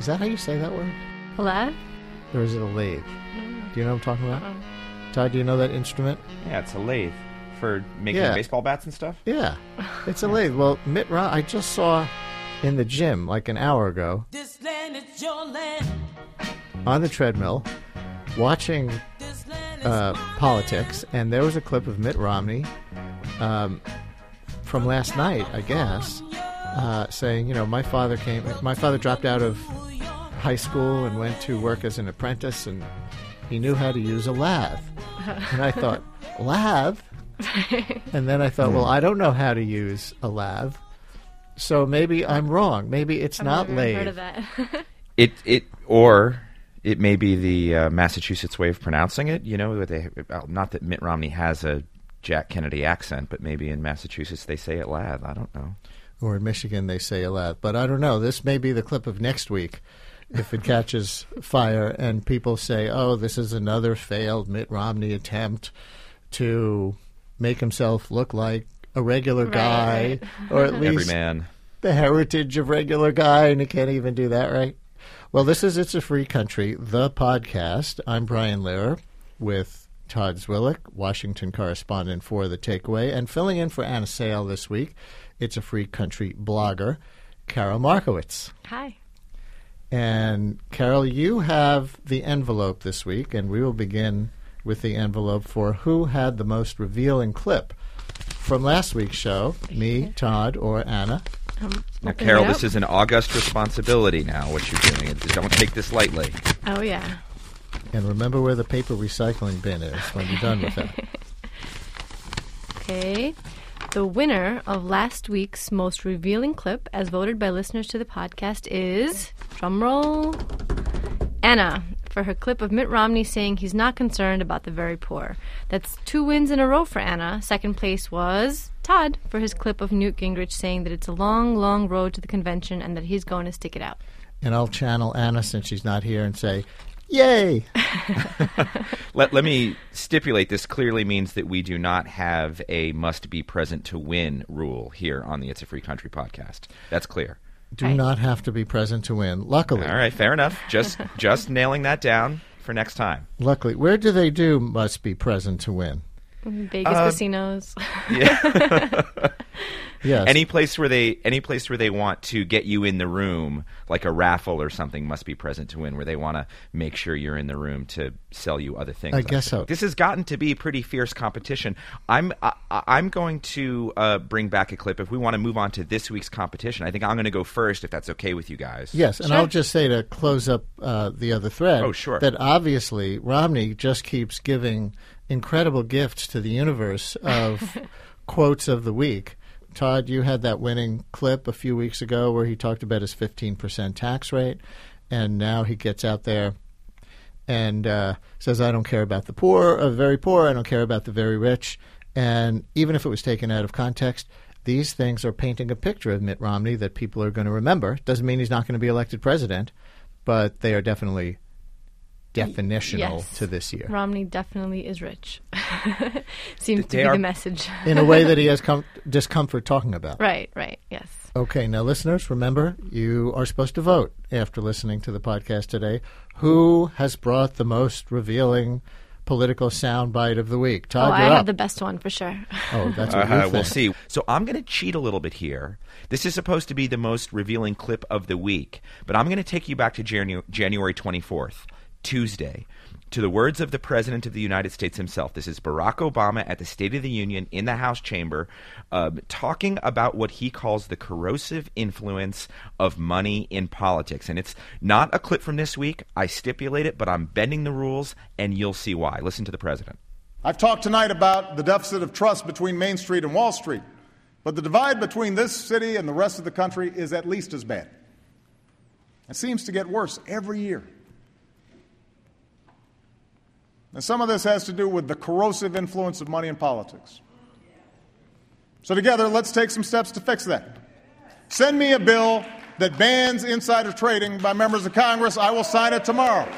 Is that how you say that word? Hello? Or is it a lathe? Do you know what I'm talking about? Uh-uh. Todd, do you know that instrument? Yeah, it's a lathe for making Yeah. baseball bats and stuff. Yeah, it's a lathe. Well, Mitt Romney, I just saw in the gym like an hour ago This land is your land. on the treadmill watching This land is uh, politics, and there was a clip of Mitt Romney um, from last night, I guess, uh, saying, you know, my father came, my father dropped out of high school and went to work as an apprentice, and he knew how to use a lathe. And I thought, lathe? And then I thought, well, I don't know how to use a lathe. So maybe I'm wrong. Maybe it's I've not lathe. heard of that. It it or it may be the uh, Massachusetts way of pronouncing it. You know, they not that Mitt Romney has a Jack Kennedy accent, but maybe in Massachusetts they say it lathe. I don't know. Or in Michigan they say a lot. But I don't know. This may be the clip of next week if it catches fire and people say, oh, this is another failed Mitt Romney attempt to make himself look like a regular Right, guy or at least Every least man. the heritage of regular guy and he can't even do that right. Well, this is It's a Free Country, the podcast. I'm Brian Lehrer with Todd Zwillich, Washington correspondent for The Takeaway, and filling in for Anna Sale this week, It's a Free Country blogger, Carol Markowitz. Hi. And Carol, you have the envelope this week, and we will begin with the envelope for who had the most revealing clip from last week's show, me, Todd, or Anna. Um, Now, Carol, this is an august responsibility now. What you're doing, don't take this lightly. Oh, yeah. And remember where the paper recycling bin is when you're done with it. Okay. The winner of last week's most revealing clip, as voted by listeners to the podcast, is drumroll Anna for her clip of Mitt Romney saying he's not concerned about the very poor. That's two wins in a row for Anna. Second place was Todd for his clip of Newt Gingrich saying that it's a long, long road to the convention and that he's going to stick it out. And I'll channel Anna since she's not here and say, Yay! Let, let me stipulate this clearly means that we do not have a must be present to win rule here on the It's a Free Country podcast. That's clear. Do Right. not have to be present to win. Luckily. All right, fair enough. Just just nailing that down for next time. Luckily. Where do they do must be present to win? Vegas Uh, casinos. Yes. Any place where they any place where they want to get you in the room, like a raffle or something, must be present to win. Where they want to make sure you're in the room to sell you other things. I guess so. This has gotten to be pretty fierce competition. I'm I, I'm going to uh, bring back a clip if we want to move on to this week's competition. I think I'm going to go first if that's okay with you guys. Yes, and Sure. I'll just say to close up uh, the other thread Oh, sure. that obviously Romney just keeps giving incredible gifts to the universe of quotes of the week. Todd, you had that winning clip a few weeks ago where he talked about his 15% tax rate, and now he gets out there and uh, says, I don't care about the poor, uh, very poor, I don't care about the very rich. And even if it was taken out of context, these things are painting a picture of Mitt Romney that people are going to remember. Doesn't mean he's not going to be elected president, but they are definitely definitional Yes. to this year Romney definitely is rich. Seems to be the message. in a way that he has com- discomfort talking about. right, right, yes. Okay, now listeners, remember you are supposed to vote after listening to the podcast today. Who has brought the most revealing political soundbite of the week? Oh, I you're have the best one for sure. oh, that's what Uh, you we'll see. So I'm going to cheat a little bit here. This is supposed to be the most revealing clip of the week, but I'm going to take you back to Janu- January 24th, Tuesday, to the words of the President of the United States himself. This is Barack Obama at the State of the Union in the House chamber, um, talking about what he calls the corrosive influence of money in politics. And it's not a clip from this week. I stipulate it, but I'm bending the rules, and you'll see why. Listen to the President. I've talked tonight about the deficit of trust between Main Street and Wall Street, but the divide between this city and the rest of the country is at least as bad. It seems to get worse every year. And some of this has to do with the corrosive influence of money in politics. So, together, let's take some steps to fix that. Send me a bill that bans insider trading by members of Congress. I will sign it tomorrow.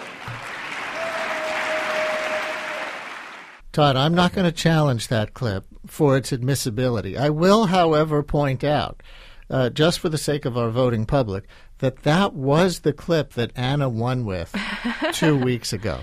Todd, I'm not going to challenge that clip for its admissibility. I will, however, point out, uh, just for the sake of our voting public, that that was the clip that Anna won with two weeks ago.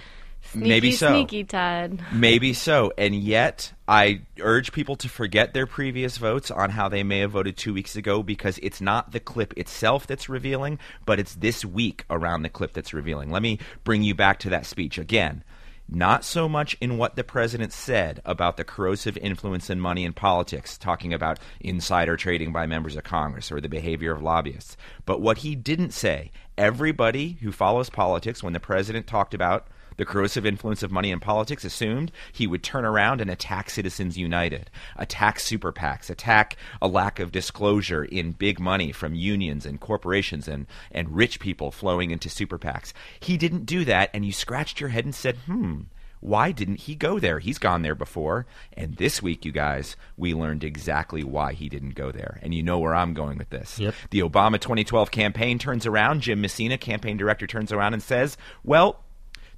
Sneaky, Maybe so. Sneaky, Todd. Maybe so. And yet, I urge people to forget their previous votes on how they may have voted two weeks ago because it's not the clip itself that's revealing, but it's this week around the clip that's revealing. Let me bring you back to that speech again. Not so much in what the president said about the corrosive influence in money in politics, talking about insider trading by members of Congress or the behavior of lobbyists, but what he didn't say. Everybody who follows politics, when the president talked about the corrosive influence of money in politics assumed he would turn around and attack Citizens United, attack super PACs, attack a lack of disclosure in big money from unions and corporations and, and rich people flowing into super PACs. He didn't do that, and you scratched your head and said, hmm. Why didn't he go there? He's gone there before. And this week, you guys, we learned exactly why he didn't go there. And you know where I'm going with this. Yep. The Obama 2012 campaign turns around. Jim Messina, campaign director, turns around and says, Well,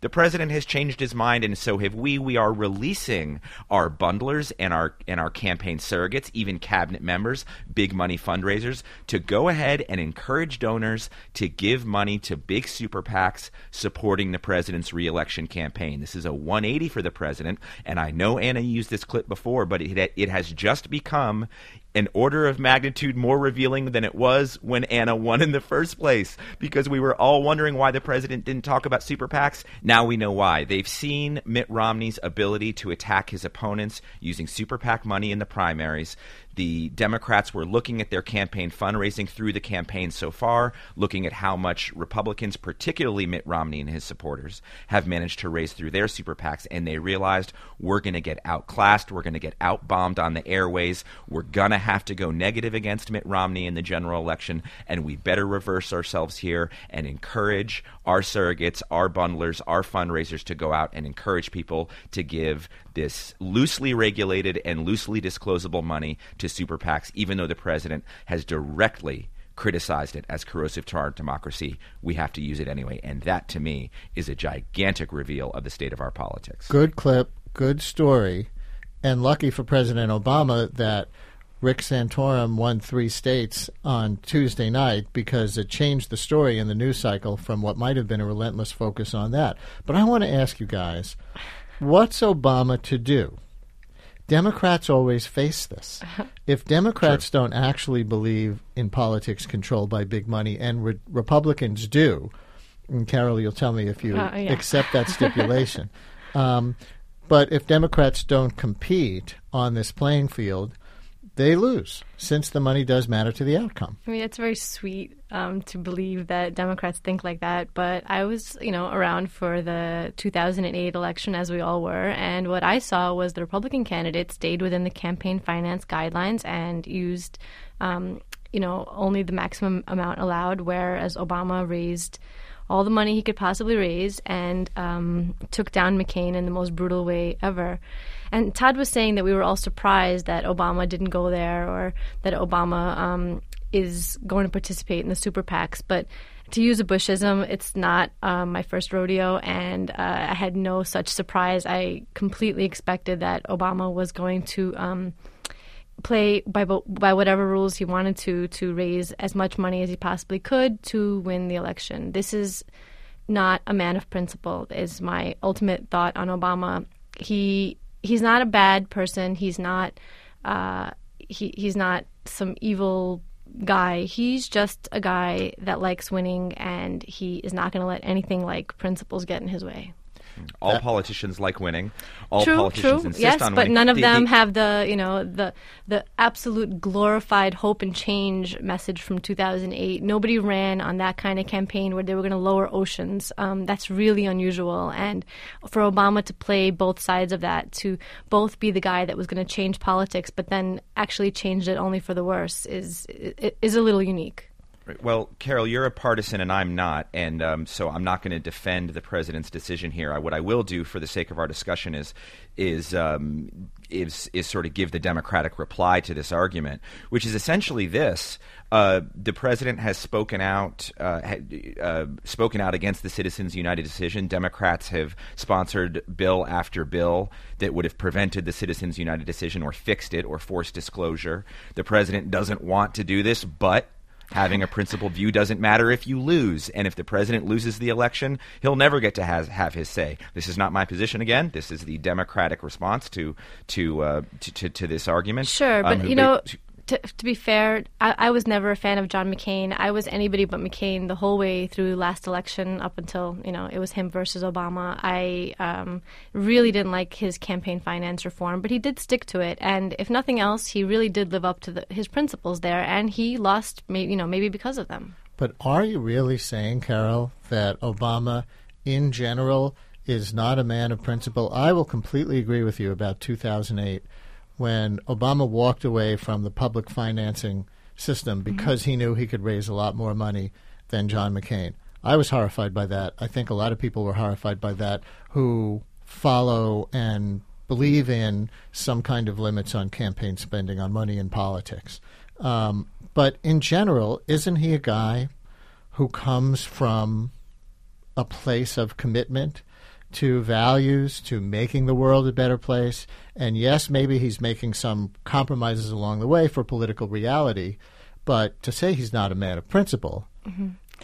the president has changed his mind, and so have we. We are releasing our bundlers and our and our campaign surrogates, even cabinet members, big money fundraisers, to go ahead and encourage donors to give money to big super PACs supporting the president's reelection campaign. This is a 180 for the president, and I know Anna used this clip before, but it it has just become an order of magnitude more revealing than it was when Anna won in the first place because we were all wondering why the president didn't talk about super PACs. Now we know why. They've seen Mitt Romney's ability to attack his opponents using super PAC money in the primaries. The Democrats were looking at their campaign fundraising through the campaign so far, looking at how much Republicans, particularly Mitt Romney and his supporters, have managed to raise through their super PACs, and they realized we're going to get outclassed, we're going to get outbombed on the airways, we're going to have to go negative against Mitt Romney in the general election, and we better reverse ourselves here and encourage our surrogates, our bundlers, our fundraisers to go out and encourage people to give this loosely regulated and loosely disclosable money to super PACs, even though the president has directly criticized it as corrosive to our democracy. We have to use it anyway. And that, to me, is a gigantic reveal of the state of our politics. Good clip, good story, and lucky for President Obama that Rick Santorum won three states on Tuesday night because it changed the story in the news cycle from what might have been a relentless focus on that. But I want to ask you guys what's Obama to do? Democrats always face this. If Democrats don't actually believe in politics controlled by big money, and re- Republicans do, and Carol, you'll tell me if you Uh, yeah. accept that stipulation. um, but if Democrats don't compete on this playing field, they lose, since the money does matter to the outcome. I mean, it's very sweet um, to believe that Democrats think like that. But I was, you know, around for the 2008 election, as we all were, and what I saw was the Republican candidate stayed within the campaign finance guidelines and used, um, you know, only the maximum amount allowed, whereas Obama raised all the money he could possibly raise and um, took down McCain in the most brutal way ever. And Todd was saying that we were all surprised that Obama didn't go there or that Obama um, is going to participate in the super PACs. But to use a Bushism, it's not um, my first rodeo, and uh, I had no such surprise. I completely expected that Obama was going to. Um, play by by whatever rules he wanted to to raise as much money as he possibly could to win the election. This is not a man of principle. Is my ultimate thought on Obama. He he's not a bad person. He's not uh, he he's not some evil guy. He's just a guy that likes winning, and he is not going to let anything like principles get in his way. All politicians like winning. All true, politicians true. insist yes, on but none of The- them the- have the you know the the absolute glorified hope and change message from 2008. Nobody ran on that kind of campaign where they were going to lower oceans. Um, that's really unusual, and for Obama to play both sides of that, to both be the guy that was going to change politics, but then actually changed it only for the worse, is is a little unique. Well, Carol, you're a partisan and I'm not, and um, so I'm not going to defend the president's decision here. I, what I will do, for the sake of our discussion, is is um, is is sort of give the Democratic reply to this argument, which is essentially this: uh, the president has spoken out uh, had, uh, spoken out against the Citizens United decision. Democrats have sponsored bill after bill that would have prevented the Citizens United decision or fixed it or forced disclosure. The president doesn't want to do this, but Having a principled view doesn't matter if you lose, and if the president loses the election, he'll never get to has, have his say. This is not my position. Again, this is the Democratic response to to uh, to, to, to this argument. Sure, Um, but you know, to, to be fair, I, I was never a fan of John McCain. I was anybody but McCain the whole way through last election up until you know it was him versus Obama. I um, really didn't like his campaign finance reform, but he did stick to it, and if nothing else, he really did live up to the, his principles there, and he lost, you know, maybe because of them. But are you really saying, Carol, that Obama, in general, is not a man of principle? I will completely agree with you about 2008 when Obama walked away from the public financing system because he knew he could raise a lot more money than John McCain. I was horrified by that. I think a lot of people were horrified by that who follow and believe in some kind of limits on campaign spending on money in politics. Um, but in general, isn't he a guy who comes from a place of commitment to values, to making the world a better place? And yes, maybe he's making some compromises along the way for political reality, but to say he's not a man of principle,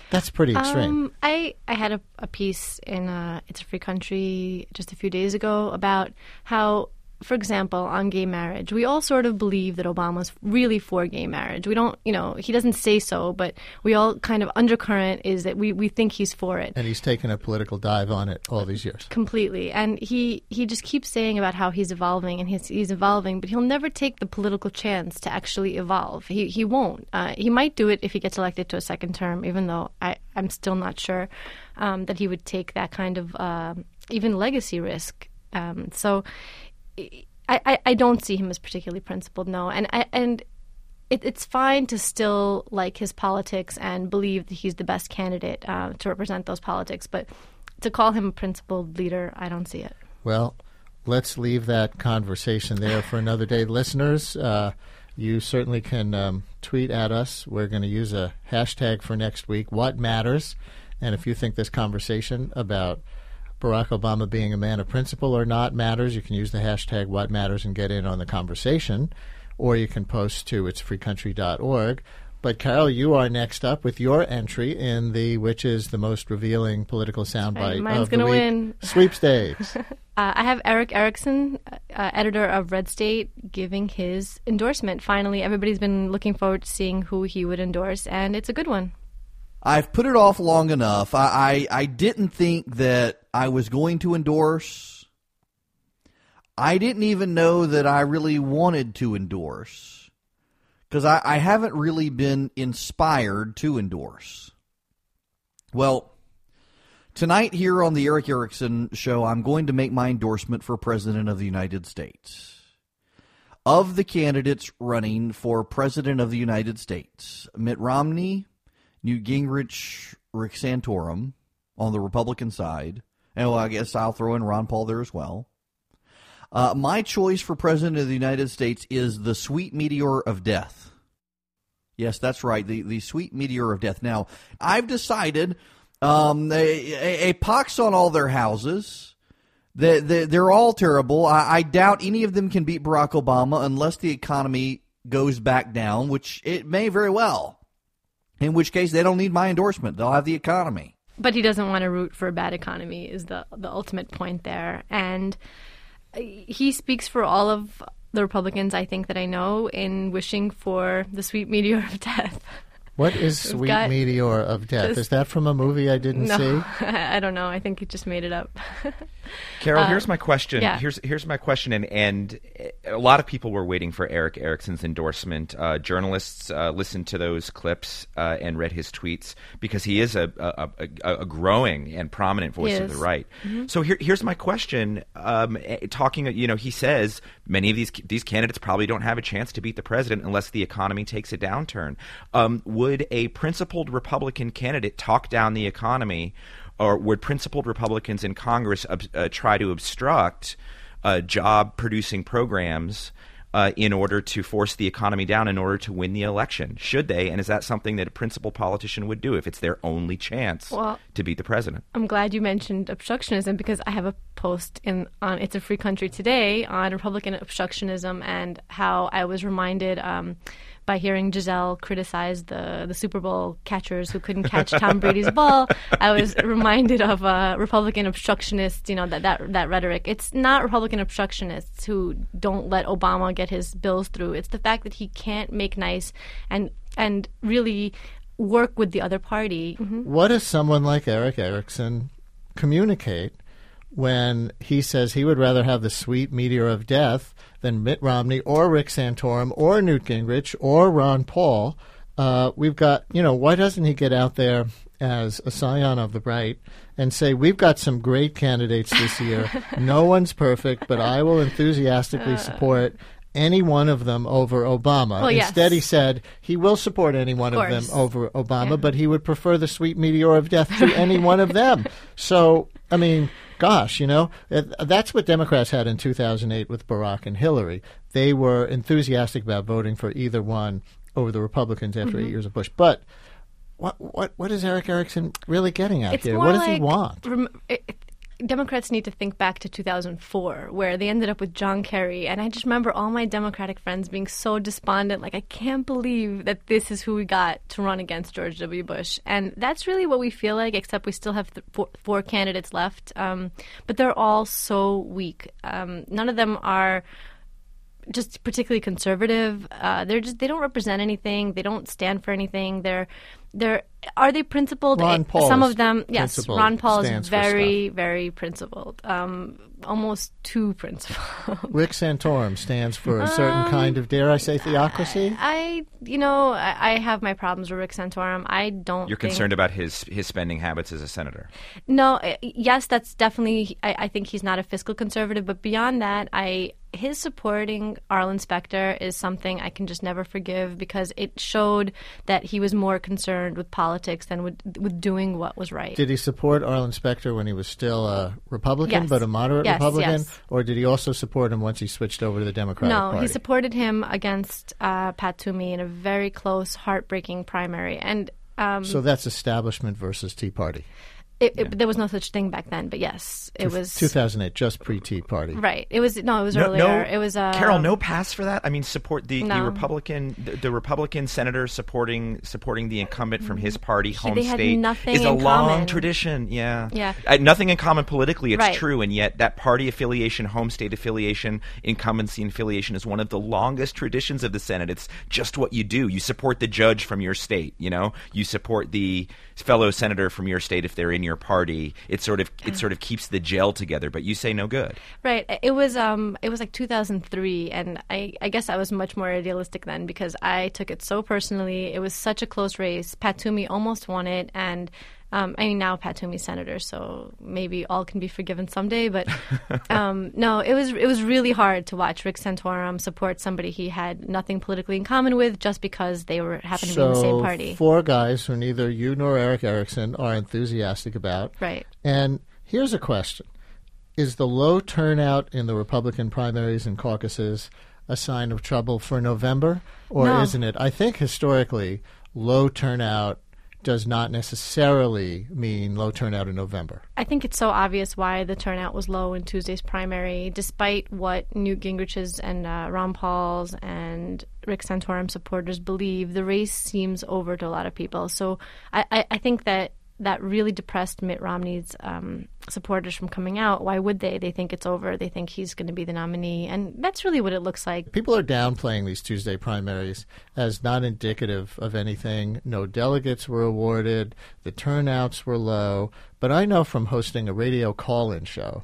that's pretty extreme. Um, I I had a, a piece in uh, It's a Free Country just a few days ago about how, for example, on gay marriage, we all sort of believe that Obama's really for gay marriage. We don't, you know, he doesn't say so, but we all kind of undercurrent is that we, we think he's for it. and he's taken a political dive on it all these years. completely and he he just keeps saying about how he's evolving and he's, he's evolving but he'll never take the political chance to actually evolve he he won't uh, he might do it if he gets elected to a second term even though i i'm still not sure um, that he would take that kind of um even legacy risk um, so I, I don't see him as particularly principled no and I, and it, it's fine to still like his politics and believe that he's the best candidate uh, to represent those politics, but to call him a principled leader, I don't see it. Well, let's leave that conversation there for another day. Listeners, uh, you certainly can um, tweet at us. We're going to use a hashtag for next week, What Matters. And if you think this conversation about Barack Obama being a man of principle or not matters, you can use the hashtag What Matters and get in on the conversation. Or you can post to itsfreecountry.org. But Carol, you are next up with your entry in the which is the most revealing political soundbite Mine's of the week win. sweepstakes. Uh, I have Erick Erickson, uh, editor of Red State, giving his endorsement. Finally, everybody's been looking forward to seeing who he would endorse, and it's a good one. I've put it off long enough. I, I, I didn't think that I was going to endorse. I didn't even know that I really wanted to endorse because I, I haven't really been inspired to endorse. Well, tonight here on the Erick Erickson show, I'm going to make my endorsement for President of the United States. Of the candidates running for President of the United States, Mitt Romney, Newt Gingrich, Rick Santorum on the Republican side, and well, I guess I'll throw in Ron Paul there as well. Uh, my choice for President of the United States is the sweet meteor of death. Yes, that's right, the, the sweet meteor of death. Now, I've decided um, a, a, pox on all their houses. They, they, they're all terrible. I, I doubt any of them can beat Barack Obama unless the economy goes back down, which it may very well. In which case, they don't need my endorsement. They'll have the economy. But he doesn't want to root for a bad economy is the the ultimate point there, and uh, he speaks for all of the Republicans I think that I know in wishing for the sweet meteor of death. What is Sweet got- Meteor of Death? Just- Is that from a movie I didn't No, see? I don't know. I think he just made it up. Carol, here's my question. yeah. Here's here's my question, and and a lot of people were waiting for Erick Erickson's endorsement. Uh, journalists uh, listened to those clips uh, and read his tweets because he is a a, a, a growing and prominent voice of the is. right. So here, here's my question. Um, eh, talking, you know, he says many of these these candidates probably don't have a chance to beat the president unless the economy takes a downturn. Um, would a principled Republican candidate talk down the economy? or would principled Republicans in Congress uh, try to obstruct uh, job producing programs uh, in order to force the economy down in order to win the election? Should they? And is that something that a principled politician would do if it's their only chance Well- to beat the president? I'm glad you mentioned obstructionism because I have a post in on It's a Free Country today on Republican obstructionism and how I was reminded um, by hearing Gisele criticize the the Super Bowl catchers who couldn't catch Tom Brady's ball, I was reminded of uh, Republican obstructionists. You know that that that rhetoric. It's not Republican obstructionists who don't let Obama get his bills through. It's the fact that he can't make nice and and really work with the other party. What does someone like Erick Erickson communicate when he says he would rather have the sweet meteor of death than Mitt Romney or Rick Santorum or Newt Gingrich or Ron Paul? Uh, we've got, you know, why doesn't he get out there as a scion of the right and say, we've got some great candidates this year. no one's perfect, but I will enthusiastically support any one of them over Obama. Well, yes. Instead, he said he will support any one of, them over Obama, Yeah. but he would prefer the sweet meteor of death to any one of them. So, I mean, gosh, you know, that's what Democrats had in 2008 with Barack and Hillary. They were enthusiastic about voting for either one over the Republicans after Mm-hmm. eight years of Bush. But what what what is Erick Erickson really getting at It's here? What does like he want? rem- it, Democrats need to think back to 2004, where they ended up with John Kerry, and I just remember all my Democratic friends being so despondent, like I can't believe that this is who we got to run against George W. Bush, and that's really what we feel like. Except we still have th- four, four candidates left, um, but they're all so weak. Um, none of them are just particularly conservative. Uh, they're just they don't represent anything. They don't stand for anything. They're they're are they principled? Ron Eh, Paul Some is of them, yes. Ron Paul is very very principled. Um, almost too principled. Rick Santorum stands for a certain Um, kind of, dare I say, theocracy. I you know I, I have my problems with Rick Santorum. I don't. You're think- concerned about his his spending habits as a senator. No, uh, yes, that's definitely. I, I think he's not a fiscal conservative, but beyond that, I his supporting Arlen Specter is something I can just never forgive because it showed that he was more concerned with politics than with with doing what was right. Did he support Arlen Specter when he was still a Republican, Yes. but a moderate Yes, Republican, yes. or did he also support him once he switched over to the Democratic no, Party? No, he supported him against uh, Pat Toomey in a very close, heartbreaking primary, and um, so that's establishment versus Tea Party. It, it, there was no such thing back then. But yes, it was 2008, just pre Tea Party. right. It was no, it was No, earlier. no, it was uh, Carol. No pass for that. I mean, support the, the Republican the, the Republican senator supporting supporting the incumbent from his party, home they had state, nothing is a in long common. tradition. Yeah, Yeah. Uh, nothing in common politically. It's Right. true, and yet that party affiliation, home state affiliation, incumbency affiliation is one of the longest traditions of the Senate. It's just what you do. You support the judge from your state. You know, you support the fellow senator from your state if they're in your party. It sort of it sort of keeps the gel together. But you say no good. Right. It was um it was like 2003 and I I guess I was much more idealistic then because I took it so personally. It was such a close race. Pat Toomey almost won it and um, I mean now Pat Toomey's senator, so maybe all can be forgiven someday. But um, no, it was it was really hard to watch Rick Santorum support somebody he had nothing politically in common with just because they were happened to be in the same party. four guys who neither you nor Erick Erickson are enthusiastic about. Right. And here's a question: Is the low turnout in the Republican primaries and caucuses a sign of trouble for November, or No. isn't it? I think historically, low turnout does not necessarily mean low turnout in November. I think it's so obvious why the turnout was low in Tuesday's primary, despite what Newt Gingrich's and uh, Ron Paul's and Rick Santorum supporters believe. The race seems over to a lot of people. So I, I, I think that that really depressed Mitt Romney's um, supporters from coming out. Why would they? They think it's over. They think he's going to be the nominee, and that's really what it looks like. People are downplaying these Tuesday primaries as not indicative of anything. No delegates were awarded, the turnouts were low. But I know from hosting a radio call in show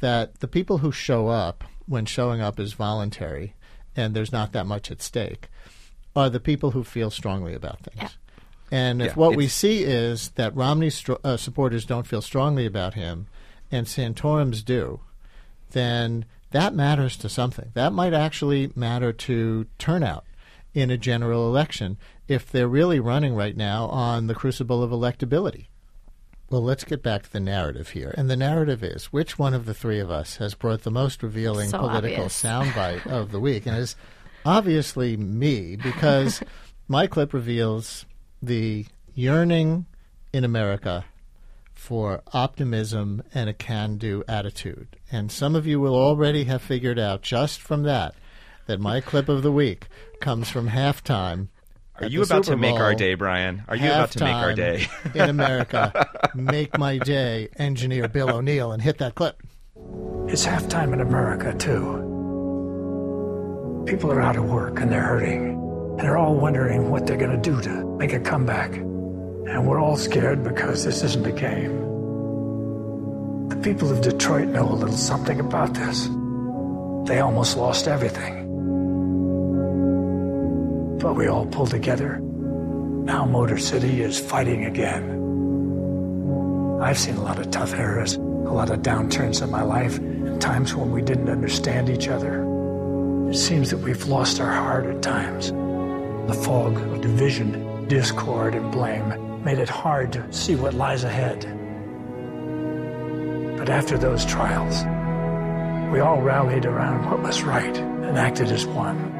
that the people who show up when showing up is voluntary and there's not that much at stake are the people who feel strongly about things. Yeah. And if Yeah, what we see is that Romney's stro- uh, supporters don't feel strongly about him and Santorum's do, then that matters to something. That might actually matter to turnout in a general election if they're really running right now on the crucible of electability. Well, let's get back to the narrative here. And the narrative is which one of the three of us has brought the most revealing So political obvious. soundbite of the week? And it's obviously me because my clip reveals the yearning in America for optimism and a can do attitude. And some of you will already have figured out just from that that my clip of the week comes from halftime. Are you about Super to make our day, Brian? Are you about to make our day? in America? Make my day, engineer Bill O'Neill, and hit that clip. It's halftime in America, too. People are out of work and they're hurting. And they're all wondering what they're going to do to make a comeback. And we're all scared because this isn't a game. The people of Detroit know a little something about this. They almost lost everything. But we all pulled together. Now Motor City is fighting again. I've seen a lot of tough eras, a lot of downturns in my life, and times when we didn't understand each other. It seems that we've lost our heart at times. The fog of division, discord, and blame made it hard to see what lies ahead. But after those trials, we all rallied around what was right and acted as one.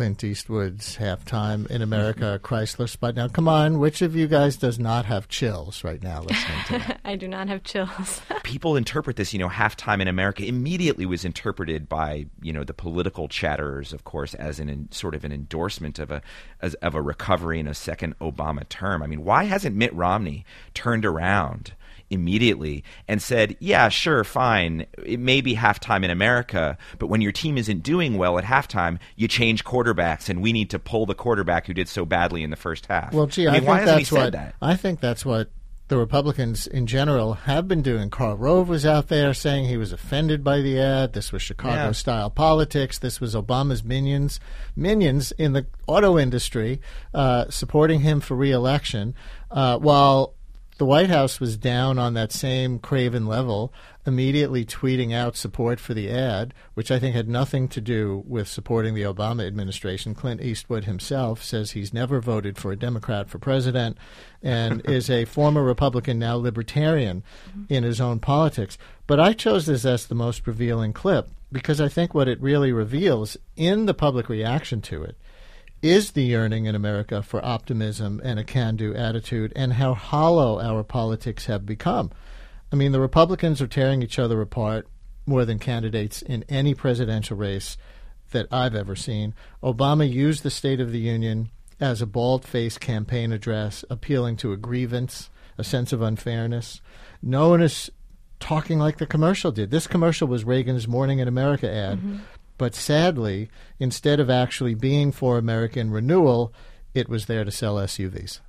Clint Eastwood's halftime in America, Chrysler Spot. Now, come on, which of you guys does not have chills right now listening to that? I do not have chills. people interpret this, you know, halftime in America immediately was interpreted by, you know, the political chatterers, of course, as an in, sort of an endorsement of a as, of a recovery in a second Obama term. I mean, why hasn't Mitt Romney turned around immediately and said, "Yeah, sure, fine. It may be halftime in America, but when your team isn't doing well at halftime, you change quarterbacks, and we need to pull the quarterback who did so badly in the first half." Well, gee, I, I, mean, think why hasn't that's what that? I think that's what the Republicans in general have been doing. Karl Rove was out there saying he was offended by the ad. This was Chicago Yeah. style politics. This was Obama's minions, minions in the auto industry, uh, supporting him for reelection, uh, while. The White House was down on that same craven level, immediately tweeting out support for the ad, which I think had nothing to do with supporting the Obama administration. Clint Eastwood himself says he's never voted for a Democrat for president and is a former Republican, now libertarian in his own politics. But I chose this as the most revealing clip because I think what it really reveals in the public reaction to it is the yearning in America for optimism and a can do attitude, and how hollow our politics have become. I mean, the Republicans are tearing each other apart more than candidates in any presidential race that I've ever seen. Obama used the State of the Union as a bald faced campaign address, appealing to a grievance, a sense of unfairness. No one is talking like the commercial did. This commercial was Reagan's Morning in America ad. Mm-hmm. But sadly, instead of actually being for American renewal, it was there to sell SUVs.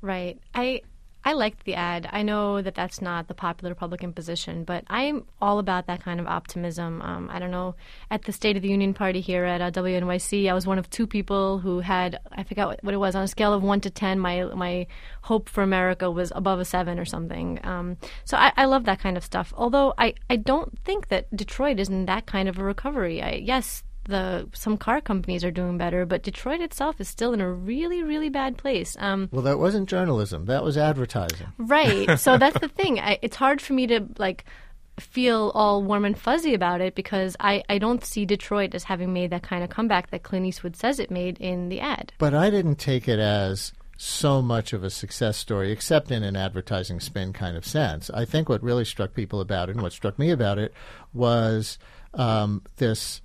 Right. I I liked the ad. I know that that's not the popular Republican position, but I'm all about that kind of optimism. Um, I don't know. At the State of the Union party here at uh, WNYC, I was one of two people who had I forgot what, it was on a scale of one to ten. My my hope for America was above a seven or something. Um, so I, I love that kind of stuff. Although I, I don't think that Detroit is in that kind of a recovery. I, yes, the some car companies are doing better, but Detroit itself is still in a really really bad place. Um, Well, that wasn't journalism, that was advertising. Right. So that's the thing. I, it's hard for me to like feel all warm and fuzzy about it because I, I don't see Detroit as having made that kind of comeback that Clint Eastwood says it made in the ad. But I didn't take it as so much of a success story, except in an advertising spin kind of sense. I think what really struck people about it, and what struck me about it, was um, this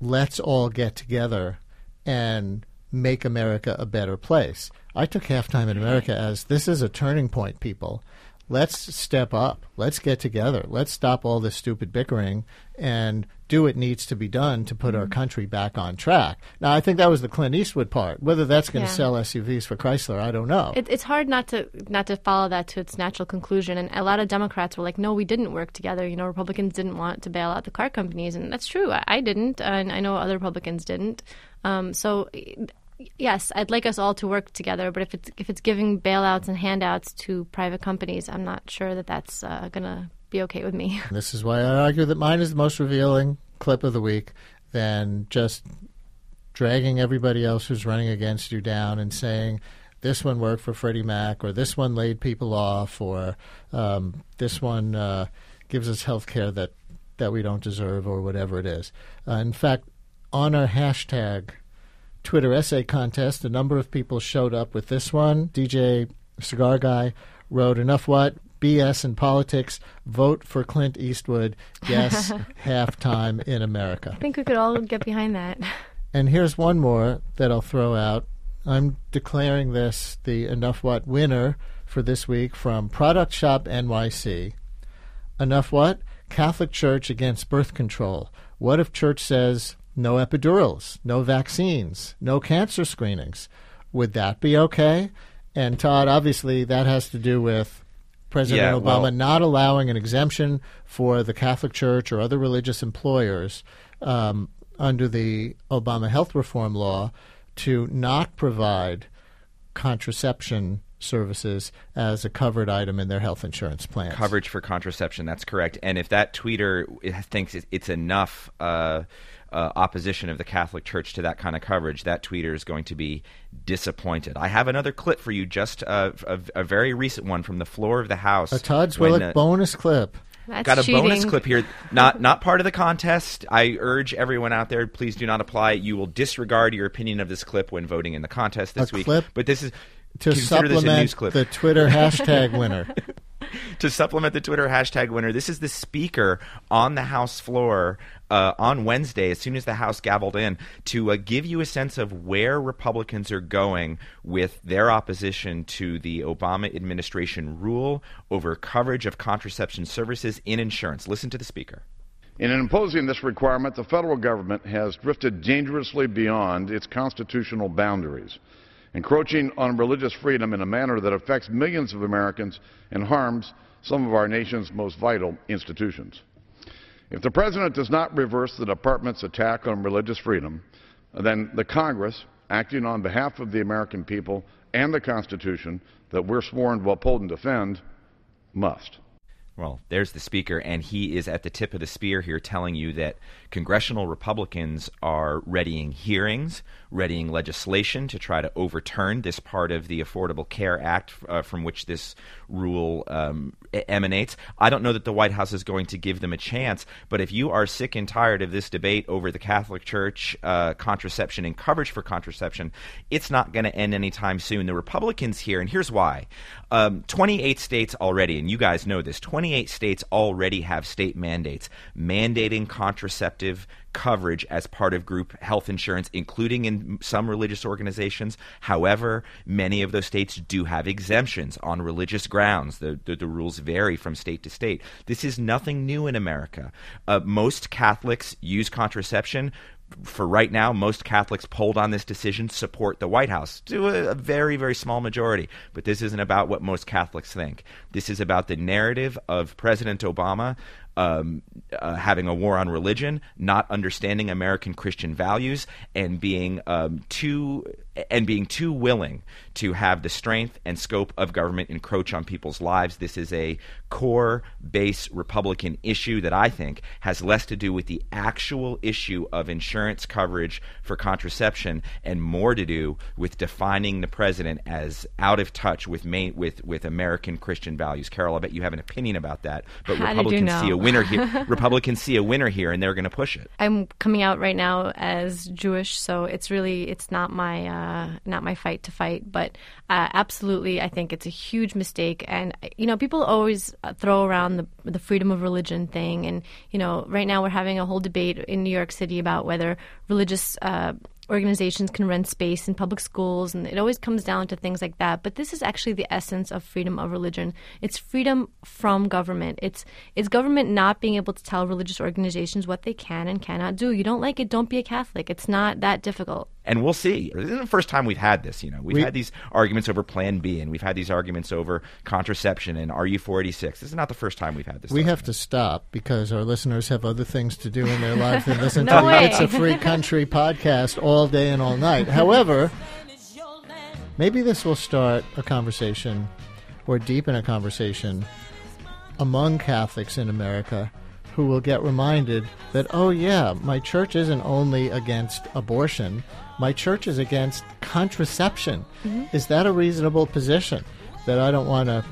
let's all get together and make America a better place. I took halftime in America as this is a turning point, people. Let's step up. Let's get together. Let's stop all this stupid bickering and do what needs to be done to put our country back on track. Now, I think that was the Clint Eastwood part. Whether that's going to Yeah. sell SUVs for Chrysler, I don't know. It, it's hard not to not to follow that to its natural conclusion. And a lot of Democrats were like, "No, we didn't work together." You know, Republicans didn't want to bail out the car companies, and that's true. I, I didn't, and I know other Republicans didn't. Um, so. Yes, I'd like us all to work together, but if it's if it's giving bailouts and handouts to private companies, I'm not sure that that's uh, gonna be okay with me. This is why I argue that mine is the most revealing clip of the week than just dragging everybody else who's running against you down and saying this one worked for Freddie Mac or this one laid people off or um, this one uh, gives us health care that, that we don't deserve or whatever it is. Uh, in fact, on our hashtag Twitter essay contest, a number of people showed up with this one. DJ Cigar Guy wrote, Enough what? BS in politics. Vote for Clint Eastwood. Yes, halftime in America. I think we could all get behind that. And here's one more that I'll throw out. I'm declaring this the Enough What winner for this week from Product Shop NYC. Enough What? Catholic Church against birth control. What if Church says no epidurals, no vaccines, no cancer screenings? Would that be okay? And Todd, obviously, that has to do with President Yeah, Obama well- not allowing an exemption for the Catholic Church or other religious employers um, under the Obama health reform law to not provide contraception services as a covered item in their health insurance plans. coverage for contraception. That's correct. And if that tweeter thinks it's enough uh, uh, opposition of the Catholic Church to that kind of coverage, that tweeter is going to be disappointed. I have another clip for you, just uh, a, a very recent one from the floor of the House. A Todd's when, Willick uh, bonus clip. That's Got a cheating. bonus clip here. Not not part of the contest. I urge everyone out there, please do not apply. You will disregard your opinion of this clip when voting in the contest this A week. clip But this is To consider this a news supplement clip. the Twitter hashtag winner. to supplement the Twitter hashtag winner, this is the speaker on the House floor uh, on Wednesday, as soon as the House gavelled in, to uh, give you a sense of where Republicans are going with their opposition to the Obama administration rule over coverage of contraception services in insurance. Listen to the speaker. In imposing this requirement, the federal government has drifted dangerously beyond its constitutional boundaries, encroaching on religious freedom in a manner that affects millions of Americans and harms some of our nation's most vital institutions. If the President does not reverse the Department's attack on religious freedom, then the Congress, acting on behalf of the American people and the Constitution that we're sworn to uphold and defend, must. Well, there's the speaker, and he is at the tip of the spear here telling you that congressional Republicans are readying hearings, readying legislation to try to overturn this part of the Affordable Care Act uh, from which this rule um, emanates. I don't know that the White House is going to give them a chance, but if you are sick and tired of this debate over the Catholic Church, uh, contraception, and coverage for contraception, it's not going to end anytime soon. The Republicans here, and here's why um, 28 states already, and you guys know this, 28 states already have state mandates mandating contraceptive coverage as part of group health insurance, including in some religious organizations. However, many of those states do have exemptions on religious grounds. The, the, the rules vary from state to state. This is nothing new in America. Uh, most Catholics use contraception for right now, most Catholics polled on this decision support the White House to a, a very, very small majority. But this isn't about what most Catholics think. This is about the narrative of President Obama um, uh, having a war on religion, not understanding American Christian values, and being um, too and being too willing to have the strength and scope of government encroach on people's lives. This is a core base Republican issue that I think has less to do with the actual issue of insurance coverage for contraception and more to do with defining the president as out of touch with main, with with American Christian values. Carol, I bet you have an opinion about that, but How did you Republicans see a winner here. Republicans see a winner here, and they're going to push it. I'm coming out right now as Jewish, so it's really it's not my uh, not my fight to fight, but uh, absolutely, I think it's a huge mistake. And you know, people always throw around the the freedom of religion thing, and you know, right now we're having a whole debate in New York City about whether religious. Uh, organizations can rent space in public schools and it always comes down to things like that. But this is actually the essence of freedom of religion. It's freedom from government. It's it's government not being able to tell religious organizations what they can and cannot do. You don't like it don't be a catholic. It's not that difficult and we'll see. This isn't the first time we've had this. You know, we've We- had these arguments over Plan B, and we've had these arguments over contraception and RU four eighty six. This is not the first time we've had this. We have to stop because our listeners have other things to do in their life than listen No to the way. It's a Free Country podcast all day and all night. However, maybe this will start a conversation or deepen a conversation among Catholics in America who will get reminded that, oh, yeah, my church isn't only against abortion, my church is against contraception. Is that a reasonable position that I don't want to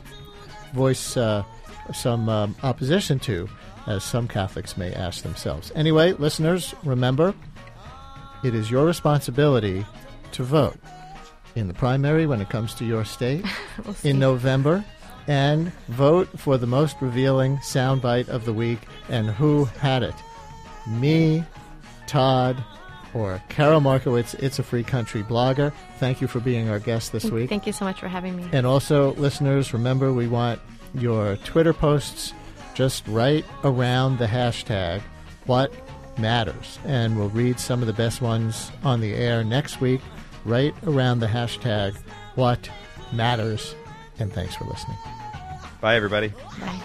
voice uh, some um, opposition to, as some Catholics may ask themselves? Anyway, listeners, remember it is your responsibility to vote in the primary when it comes to your state in November and vote for the most revealing soundbite of the week. And who had it? Me, Todd, or Carol Markowitz, It's a Free Country blogger. Thank you for being our guest this week. Thank you so much for having me. And also, listeners, remember we want your Twitter posts just right around the hashtag what matters. And we'll read some of the best ones on the air next week, right around the hashtag what matters. And thanks for listening. Bye, everybody. Bye.